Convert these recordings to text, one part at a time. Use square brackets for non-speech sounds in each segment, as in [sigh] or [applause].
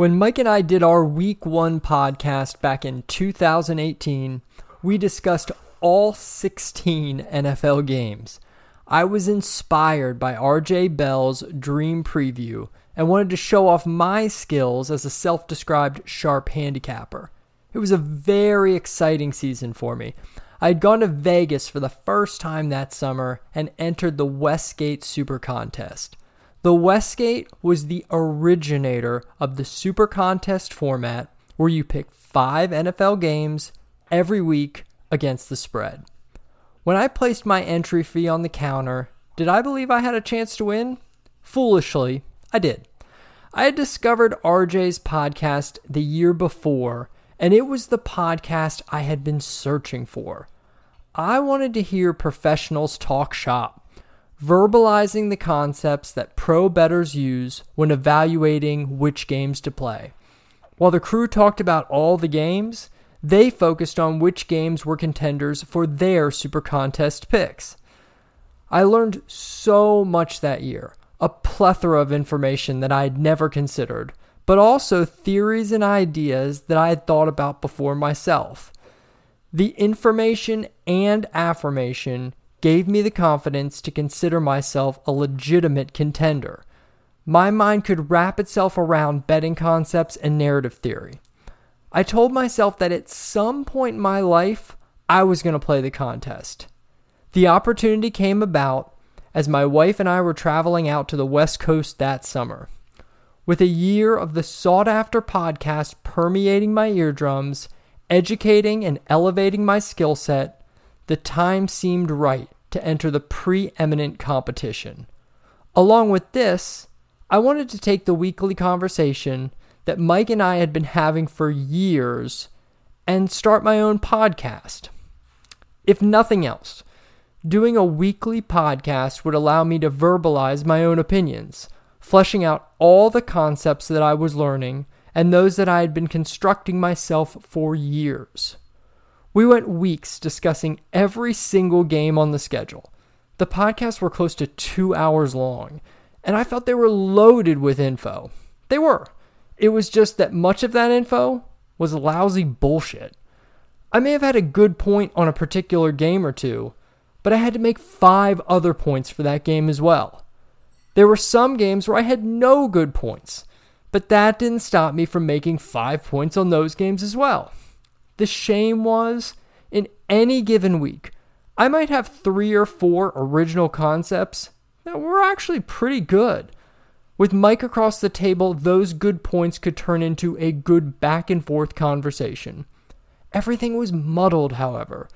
When Mike and I did our week one podcast back in 2018, we discussed all 16 NFL games. I was inspired by RJ Bell's dream preview and wanted to show off my skills as a self described sharp handicapper. It was a very exciting season for me. I had gone to Vegas for the first time that summer and entered the Westgate Super Contest. The Westgate was the originator of the Super Contest format where you pick five NFL games every week against the spread. When I placed my entry fee on the counter, did I believe I had a chance to win? Foolishly, I did. I had discovered RJ's podcast the year before, and it was the podcast I had been searching for. I wanted to hear professionals talk shop, verbalizing the concepts that pro bettors use when evaluating which games to play. While the crew talked about all the games, they focused on which games were contenders for their Super Contest picks. I learned so much that year, a plethora of information that I had never considered, but also theories and ideas that I had thought about before myself. The information and affirmation gave me the confidence to consider myself a legitimate contender. My mind could wrap itself around betting concepts and narrative theory. I told myself that at some point in my life, I was going to play the contest. The opportunity came about as my wife and I were traveling out to the West Coast that summer. With a year of the sought after podcast permeating my eardrums, educating and elevating my skill set, the time seemed right to enter the preeminent competition. Along with this, I wanted to take the weekly conversation that Mike and I had been having for years and start my own podcast. If nothing else, doing a weekly podcast would allow me to verbalize my own opinions, fleshing out all the concepts that I was learning and those that I had been constructing myself for years. We went weeks discussing every single game on the schedule. The podcasts were close to two hours long, and I felt they were loaded with info. They were. It was just that much of that info was lousy bullshit. I may have had a good point on a particular game or two, but I had to make five other points for that game as well. There were some games where I had no good points, but that didn't stop me from making five points on those games as well. The shame was, in any given week, I might have three or four original concepts that were actually pretty good. With Mike across the table, those good points could turn into a good back and forth conversation. Everything was muddled, however,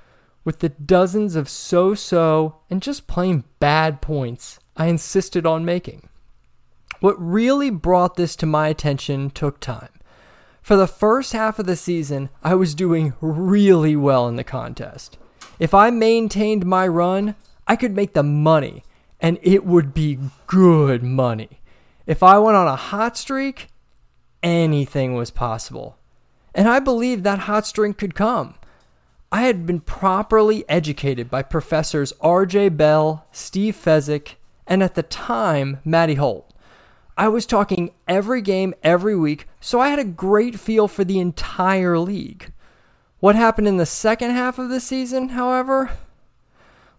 with the dozens of so so and just plain bad points I insisted on making. What really brought this to my attention took time. For the first half of the season, I was doing really well in the contest. If I maintained my run, I could make the money, and it would be good money. If I went on a hot streak, anything was possible. And I believed that hot streak could come. I had been properly educated by professors R.J. Bell, Steve Fezzik, and at the time, Matty Holt. I was talking every game every week, so I had a great feel for the entire league. What happened in the second half of the season, however,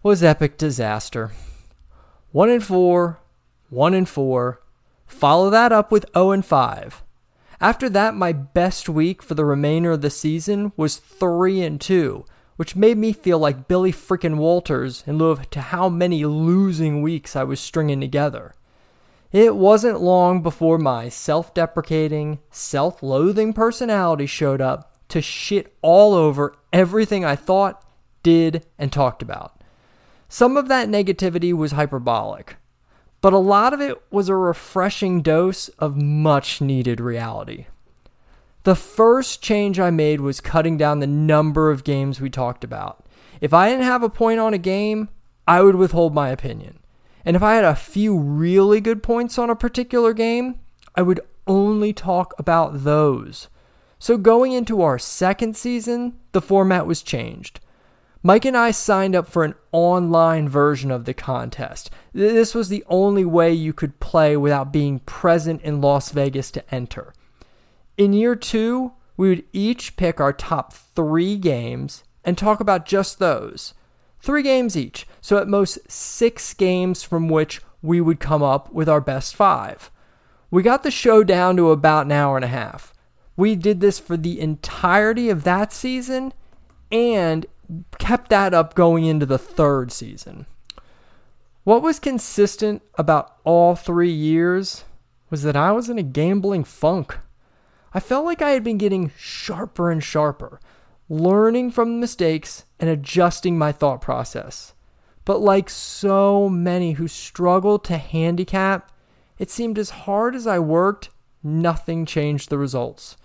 was epic disaster. 1 and 4, 1 and 4, follow that up with 0 and 5. After that, my best week for the remainder of the season was 3 and 2, which made me feel like Billy frickin' Walters in lieu of to how many losing weeks I was stringing together. It wasn't long before my self deprecating, self loathing personality showed up to shit all over everything I thought, did, and talked about. Some of that negativity was hyperbolic, but a lot of it was a refreshing dose of much needed reality. The first change I made was cutting down the number of games we talked about. If I didn't have a point on a game, I would withhold my opinion. And if I had a few really good points on a particular game, I would only talk about those. So going into our second season, the format was changed. Mike and I signed up for an online version of the contest. This was the only way you could play without being present in Las Vegas to enter. In year two, we would each pick our top three games and talk about just those. Three games each, so at most six games from which we would come up with our best five. We got the show down to about an hour and a half. We did this for the entirety of that season and kept that up going into the third season. What was consistent about all three years was that I was in a gambling funk. I felt like I had been getting sharper and sharper, learning from mistakes and adjusting my thought process. But like so many who struggle to handicap, it seemed as hard as I worked, nothing changed the results.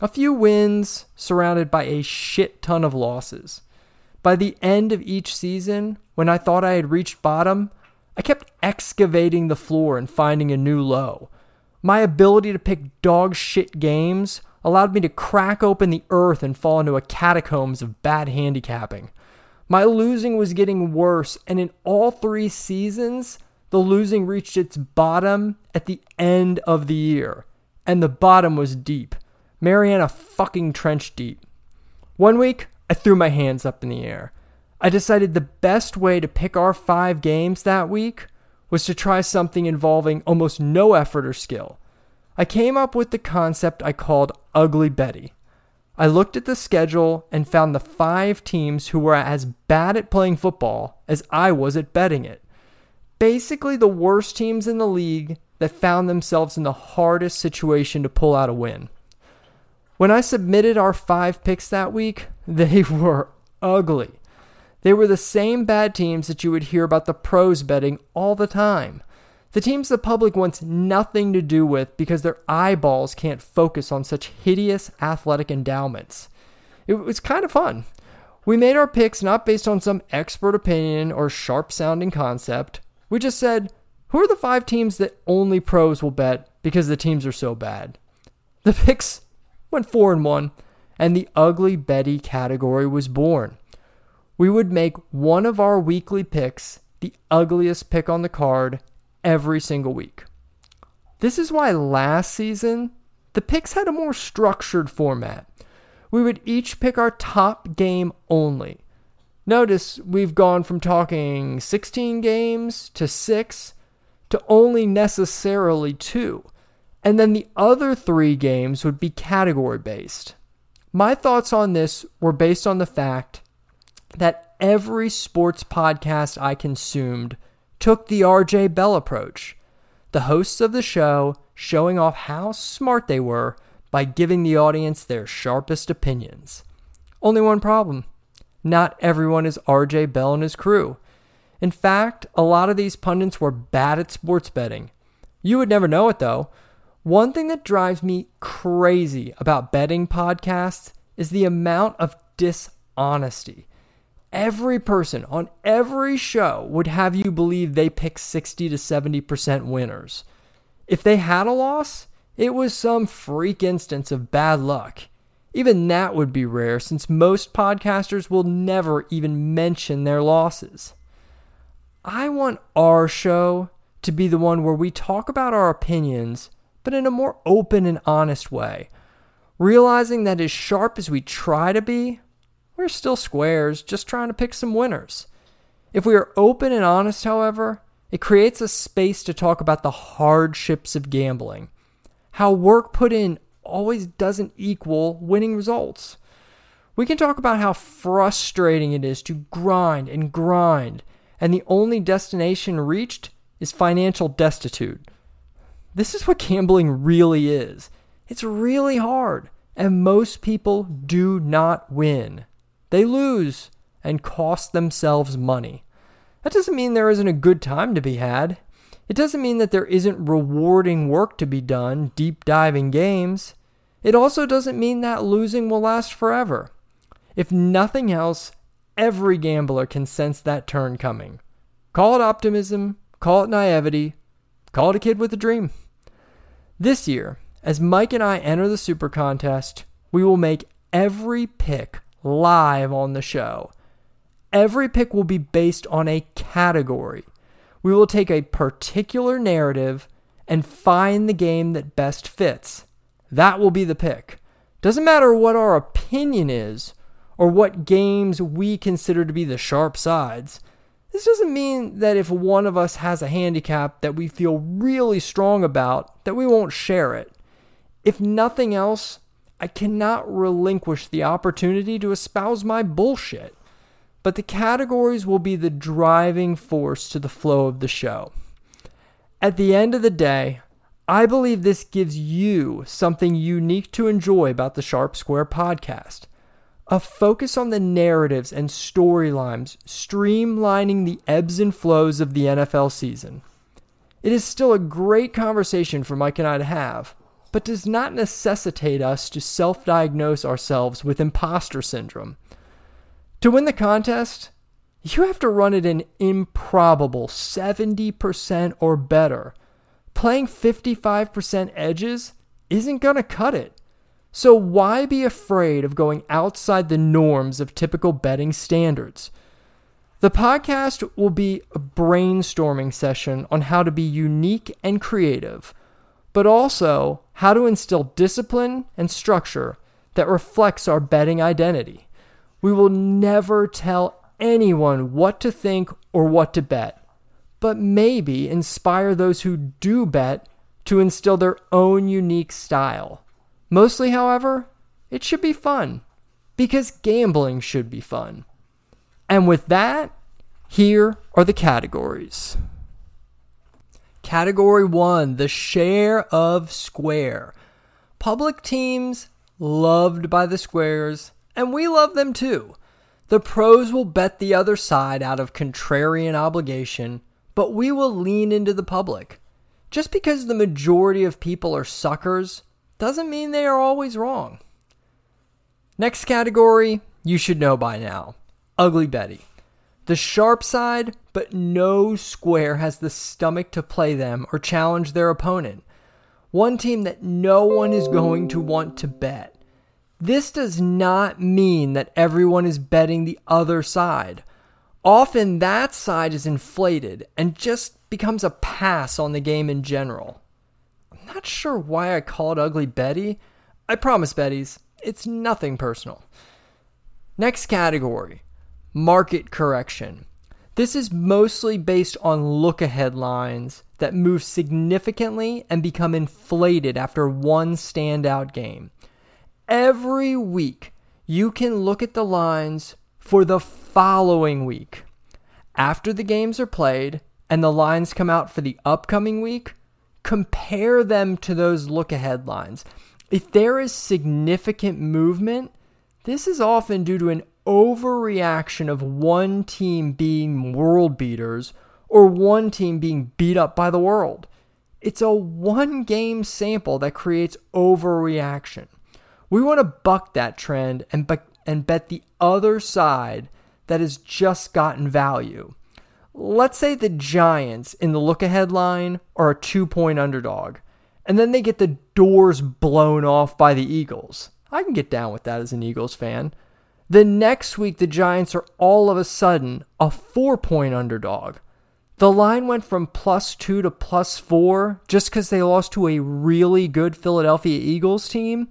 A few wins surrounded by a shit ton of losses. By the end of each season, when I thought I had reached bottom, I kept excavating the floor and finding a new low. My ability to pick dog shit games allowed me to crack open the earth and fall into a catacombs of bad handicapping. My losing was getting worse, and in all three seasons, the losing reached its bottom at the end of the year. And the bottom was deep. Mariana fucking trench deep. One week, I threw my hands up in the air. I decided the best way to pick our five games that week was to try something involving almost no effort or skill. I came up with the concept I called Ugly Betty. I looked at the schedule and found the five teams who were as bad at playing football as I was at betting it. Basically, the worst teams in the league that found themselves in the hardest situation to pull out a win. When I submitted our five picks that week, [laughs] they were ugly. They were the same bad teams that you would hear about the pros betting all the time. The teams the public wants nothing to do with because their eyeballs can't focus on such hideous athletic endowments. It was kind of fun. We made our picks not based on some expert opinion or sharp sounding concept. We just said, who are the five teams that only pros will bet because the teams are so bad? The picks went 4 and 1, and the ugly Betty category was born. We would make one of our weekly picks the ugliest pick on the card every single week. This is why last season the picks had a more structured format. We would each pick our top game only. Notice we've gone from talking 16 games to 6 to only necessarily 2. And then the other three games would be category based. My thoughts on this were based on the fact that every sports podcast I consumed took the RJ Bell approach. The hosts of the show showing off how smart they were by giving the audience their sharpest opinions. Only one problem not everyone is RJ Bell and his crew. In fact, a lot of these pundits were bad at sports betting. You would never know it though. One thing that drives me crazy about betting podcasts is the amount of dishonesty. Every person on every show would have you believe they pick 60 to 70% winners. If they had a loss, it was some freak instance of bad luck. Even that would be rare since most podcasters will never even mention their losses. I want our show to be the one where we talk about our opinions but in a more open and honest way. Realizing that as sharp as we try to be, we're still squares just trying to pick some winners. If we are open and honest, however, it creates a space to talk about the hardships of gambling. How work put in always doesn't equal winning results. We can talk about how frustrating it is to grind and grind, and the only destination reached is financial destitute. This is what gambling really is. It's really hard, and most people do not win. They lose and cost themselves money. That doesn't mean there isn't a good time to be had. It doesn't mean that there isn't rewarding work to be done, deep diving games. It also doesn't mean that losing will last forever. If nothing else, every gambler can sense that turn coming. Call it optimism, call it naivety, call it a kid with a dream. This year, as Mike and I enter the Super Contest, we will make every pick live on the show. Every pick will be based on a category. We will take a particular narrative and find the game that best fits. that will be the pick. Doesn't matter what our opinion is or what games we consider to be the sharp sides. This doesn't mean that if one of us has a handicap that we feel really strong about, that we won't share it. If nothing else, I cannot relinquish the opportunity to espouse my bullshit. But the categories will be the driving force to the flow of the show. At the end of the day, I believe this gives you something unique to enjoy about the Sharp Square podcast. A focus on the narratives and storylines, streamlining the ebbs and flows of the NFL season. It is still a great conversation for Mike and I to have, but does not necessitate us to self diagnose ourselves with imposter syndrome. To win the contest, you have to run it an improbable 70% or better playing 55% edges isn't going to cut it. So why be afraid of going outside the norms of typical betting standards? The podcast will be a brainstorming session on how to be unique and creative, but also how to instill discipline and structure that reflects our betting identity. We will never tell anyone what to think or what to bet but maybe inspire those who do bet to instill their own unique style. Mostly, however, it should be fun because gambling should be fun. And with that, here are the categories. Category 1 The share of square. Public teams loved by the squares, and we love them too. The pros will bet the other side out of contrarian obligation but we will lean into the public. Just because the majority of people are suckers doesn't mean they are always wrong. Next category, you should know by now Ugly Betty. The sharp side, but no square has the stomach to play them or challenge their opponent. One team that no one is going to want to bet. This does not mean that everyone is betting the other side often that side is inflated and just becomes a pass on the game in general. I'm not sure why I called Ugly Betty. I promise, Betty's, it's nothing personal. Next category market correction. This is mostly based on look ahead lines that move significantly and become inflated after one standout game. Every week, you can look at the lines for the following week. After the games are played and the lines come out for the upcoming week, compare them to those look ahead lines. If there is significant movement, this is often due to an overreaction of one team being world beaters or one team being beat up by the world. It's a one game sample that creates overreaction. We want to buck that trend and, and bet the other side that has just gotten value. Let's say the Giants in the look ahead line are a two point underdog, and then they get the doors blown off by the Eagles. I can get down with that as an Eagles fan. The next week, the Giants are all of a sudden a four point underdog. The line went from plus two to plus four just because they lost to a really good Philadelphia Eagles team.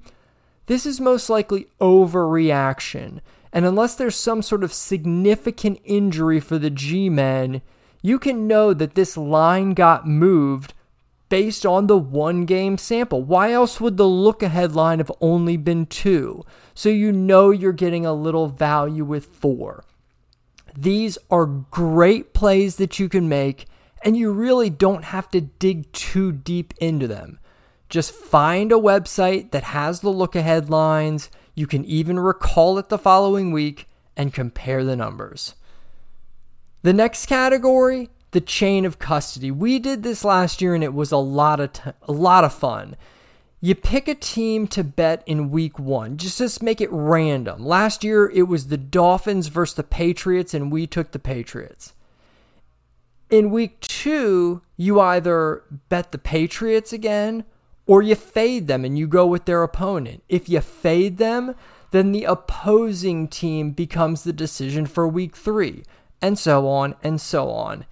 This is most likely overreaction and unless there's some sort of significant injury for the G men, you can know that this line got moved based on the one game sample. Why else would the look ahead line have only been two? So you know you're getting a little value with four. These are great plays that you can make, and you really don't have to dig too deep into them. Just find a website that has the look ahead lines you can even recall it the following week and compare the numbers. The next category, the chain of custody. We did this last year and it was a lot of t- a lot of fun. You pick a team to bet in week 1. Just just make it random. Last year it was the Dolphins versus the Patriots and we took the Patriots. In week 2, you either bet the Patriots again or you fade them and you go with their opponent. If you fade them, then the opposing team becomes the decision for week three, and so on and so on.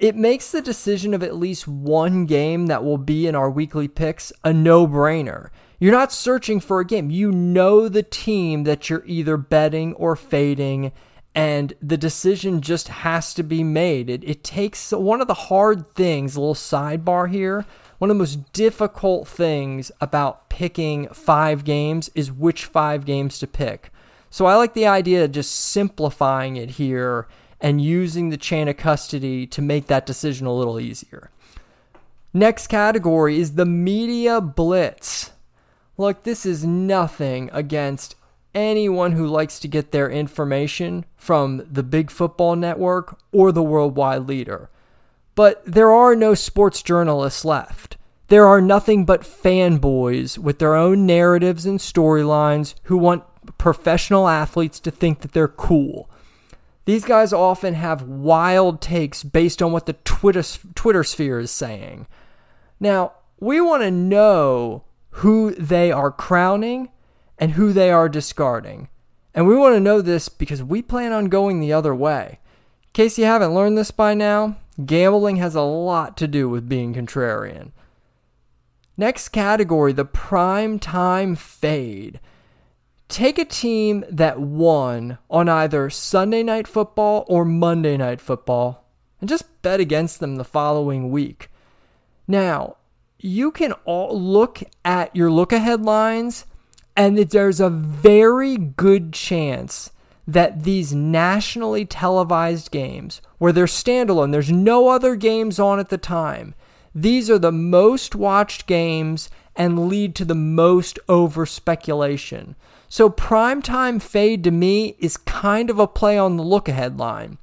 It makes the decision of at least one game that will be in our weekly picks a no brainer. You're not searching for a game. You know the team that you're either betting or fading, and the decision just has to be made. It, it takes one of the hard things, a little sidebar here. One of the most difficult things about picking five games is which five games to pick. So I like the idea of just simplifying it here and using the chain of custody to make that decision a little easier. Next category is the media blitz. Look, this is nothing against anyone who likes to get their information from the Big Football Network or the Worldwide Leader. But there are no sports journalists left. There are nothing but fanboys with their own narratives and storylines who want professional athletes to think that they're cool. These guys often have wild takes based on what the Twitter, Twitter sphere is saying. Now, we want to know who they are crowning and who they are discarding. And we want to know this because we plan on going the other way. In case you haven't learned this by now, gambling has a lot to do with being contrarian. Next category the prime time fade. Take a team that won on either Sunday night football or Monday night football and just bet against them the following week. Now, you can all look at your look ahead lines, and there's a very good chance that these nationally televised games, where they're standalone, there's no other games on at the time, these are the most watched games and lead to the most over speculation. So primetime fade to me is kind of a play on the look ahead line.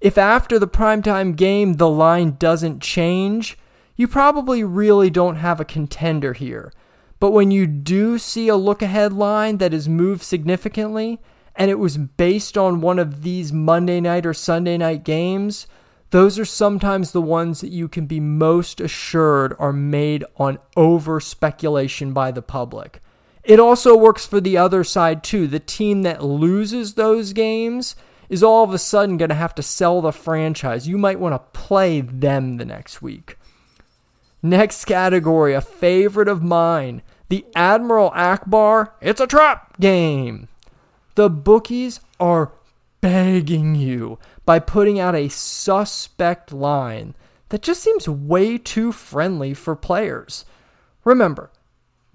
If after the primetime game the line doesn't change, you probably really don't have a contender here. But when you do see a look ahead line that has moved significantly, and it was based on one of these Monday night or Sunday night games, those are sometimes the ones that you can be most assured are made on over speculation by the public. It also works for the other side too. The team that loses those games is all of a sudden going to have to sell the franchise. You might want to play them the next week. Next category, a favorite of mine, the Admiral Ackbar, It's a trap game. The bookies are begging you by putting out a suspect line that just seems way too friendly for players. Remember,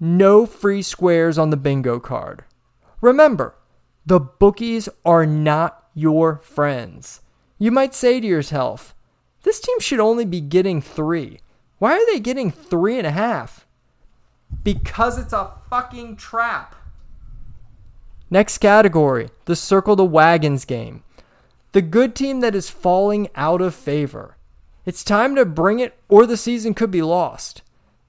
no free squares on the bingo card. Remember, the bookies are not your friends. You might say to yourself, this team should only be getting three. Why are they getting three and a half? Because it's a fucking trap. Next category the circle the wagons game. The good team that is falling out of favor. It's time to bring it, or the season could be lost.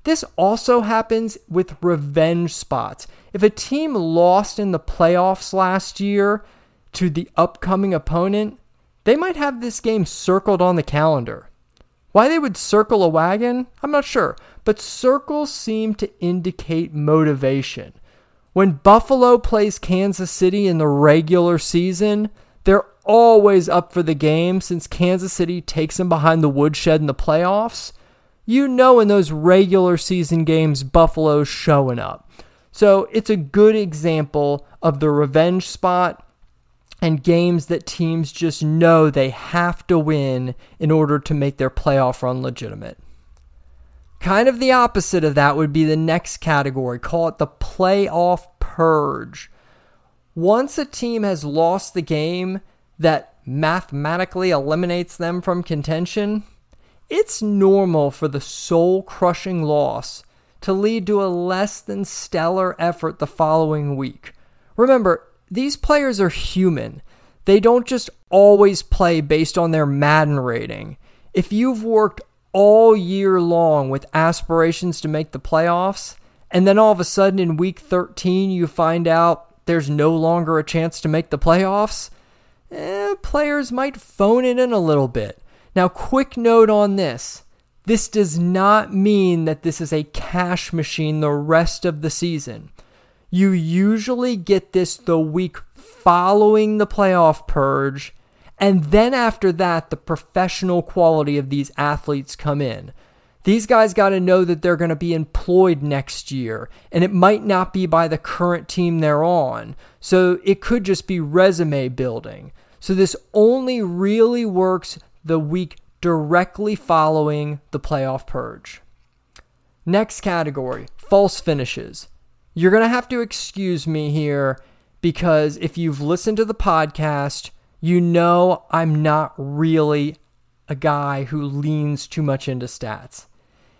This also happens with revenge spots. If a team lost in the playoffs last year to the upcoming opponent, they might have this game circled on the calendar. Why they would circle a wagon, I'm not sure, but circles seem to indicate motivation. When Buffalo plays Kansas City in the regular season, they're always up for the game since Kansas City takes them behind the woodshed in the playoffs you know in those regular season games Buffalo's showing up. So it's a good example of the revenge spot and games that teams just know they have to win in order to make their playoff run legitimate. Kind of the opposite of that would be the next category. Call it the playoff purge. Once a team has lost the game that mathematically eliminates them from contention, it's normal for the soul crushing loss to lead to a less than stellar effort the following week. Remember, these players are human. They don't just always play based on their Madden rating. If you've worked all year long with aspirations to make the playoffs, and then all of a sudden in week 13 you find out there's no longer a chance to make the playoffs, eh, players might phone it in a little bit. Now, quick note on this this does not mean that this is a cash machine the rest of the season. You usually get this the week following the playoff purge, And then after that, the professional quality of these athletes come in. These guys got to know that they're going to be employed next year, and it might not be by the current team they're on. So it could just be resume building. So this only really works the week directly following the playoff purge. Next category false finishes. You're going to have to excuse me here because if you've listened to the podcast, you know I'm not really a guy who leans too much into stats.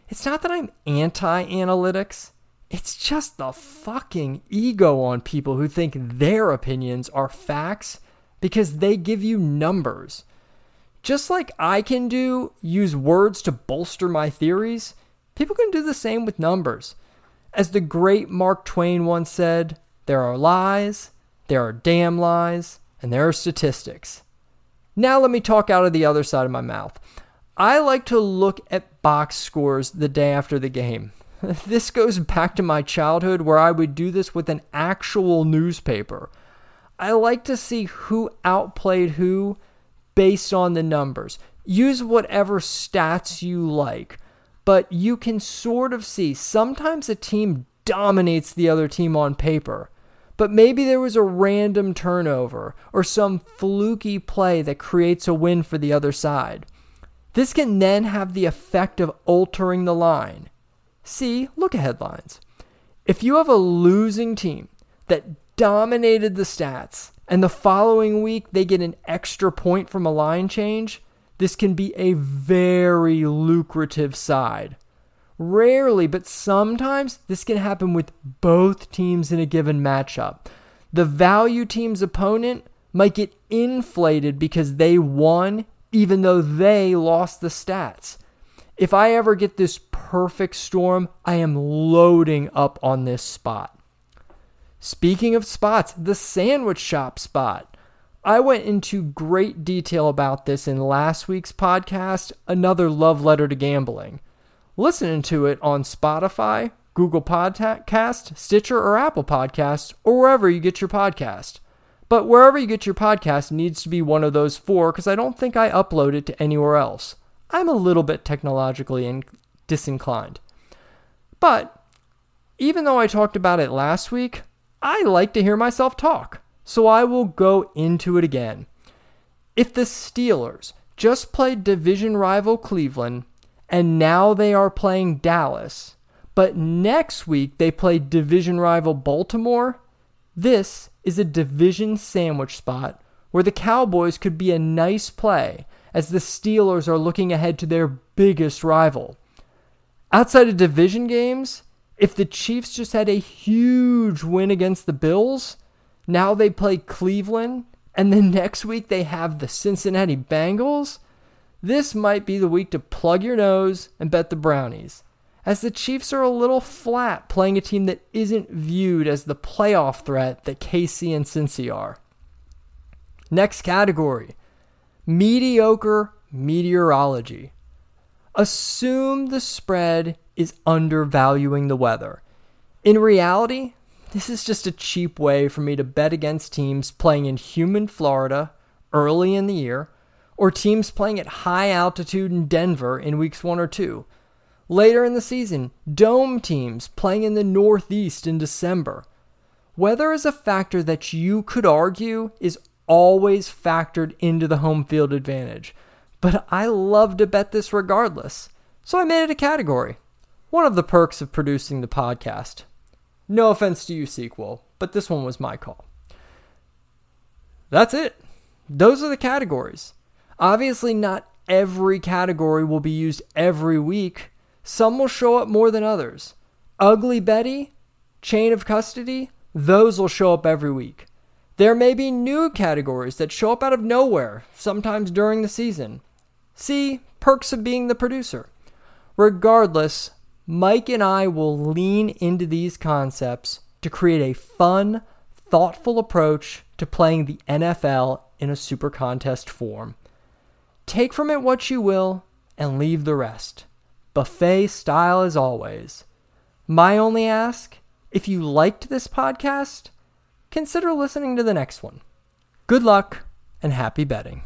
It's not that I'm anti analytics, it's just the fucking ego on people who think their opinions are facts because they give you numbers. Just like I can do, use words to bolster my theories, people can do the same with numbers. As the great Mark Twain once said, there are lies, there are damn lies, and there are statistics. Now let me talk out of the other side of my mouth. I like to look at box scores the day after the game. [laughs] This goes back to my childhood where I would do this with an actual newspaper. I like to see who outplayed who based on the numbers. Use whatever stats you like but you can sort of see sometimes a team dominates the other team on paper. But maybe there was a random turnover or some fluky play that creates a win for the other side. This can then have the effect of altering the line. See, look ahead lines. If you have a losing team that dominated the stats and the following week they get an extra point from a line change, this can be a very lucrative side. Rarely, but sometimes, this can happen with both teams in a given matchup. The value team's opponent might get inflated because they won, even though they lost the stats. If I ever get this perfect storm, I am loading up on this spot. Speaking of spots, the sandwich shop spot. I went into great detail about this in last week's podcast, Another Love Letter to Gambling. Listening to it on Spotify, Google Podcast, Stitcher, or Apple Podcasts, or wherever you get your podcast. But wherever you get your podcast needs to be one of those four because I don't think I upload it to anywhere else. I'm a little bit technologically in- disinclined. But even though I talked about it last week, I like to hear myself talk so I will go into it again. If the Steelers just played division rival Cleveland and now they are playing Dallas, but next week they play division rival Baltimore, this is a division sandwich spot where the Cowboys could be a nice play as the Steelers are looking ahead to their biggest rival. Outside of division games, if the Chiefs just had a huge win against the Bills, now they play Cleveland, and then next week they have the Cincinnati Bengals. This might be the week to plug your nose and bet the Brownies, as the Chiefs are a little flat playing a team that isn't viewed as the playoff threat that KC and Cincy are. Next category mediocre meteorology. Assume the spread is undervaluing the weather. In reality, this is just a cheap way for me to bet against teams playing in humid Florida early in the year, or teams playing at high altitude in Denver in weeks one or two. Later in the season, dome teams playing in the Northeast in December. Weather is a factor that you could argue is always factored into the home field advantage, but I love to bet this regardless, so I made it a category. One of the perks of producing the podcast. No offense to you, sequel, but this one was my call. That's it. Those are the categories. Obviously, not every category will be used every week. Some will show up more than others. Ugly Betty, Chain of Custody, those will show up every week. There may be new categories that show up out of nowhere, sometimes during the season. See, perks of being the producer. Regardless, Mike and I will lean into these concepts to create a fun, thoughtful approach to playing the NFL in a super contest form. Take from it what you will and leave the rest. Buffet style as always. My only ask if you liked this podcast, consider listening to the next one. Good luck and happy betting.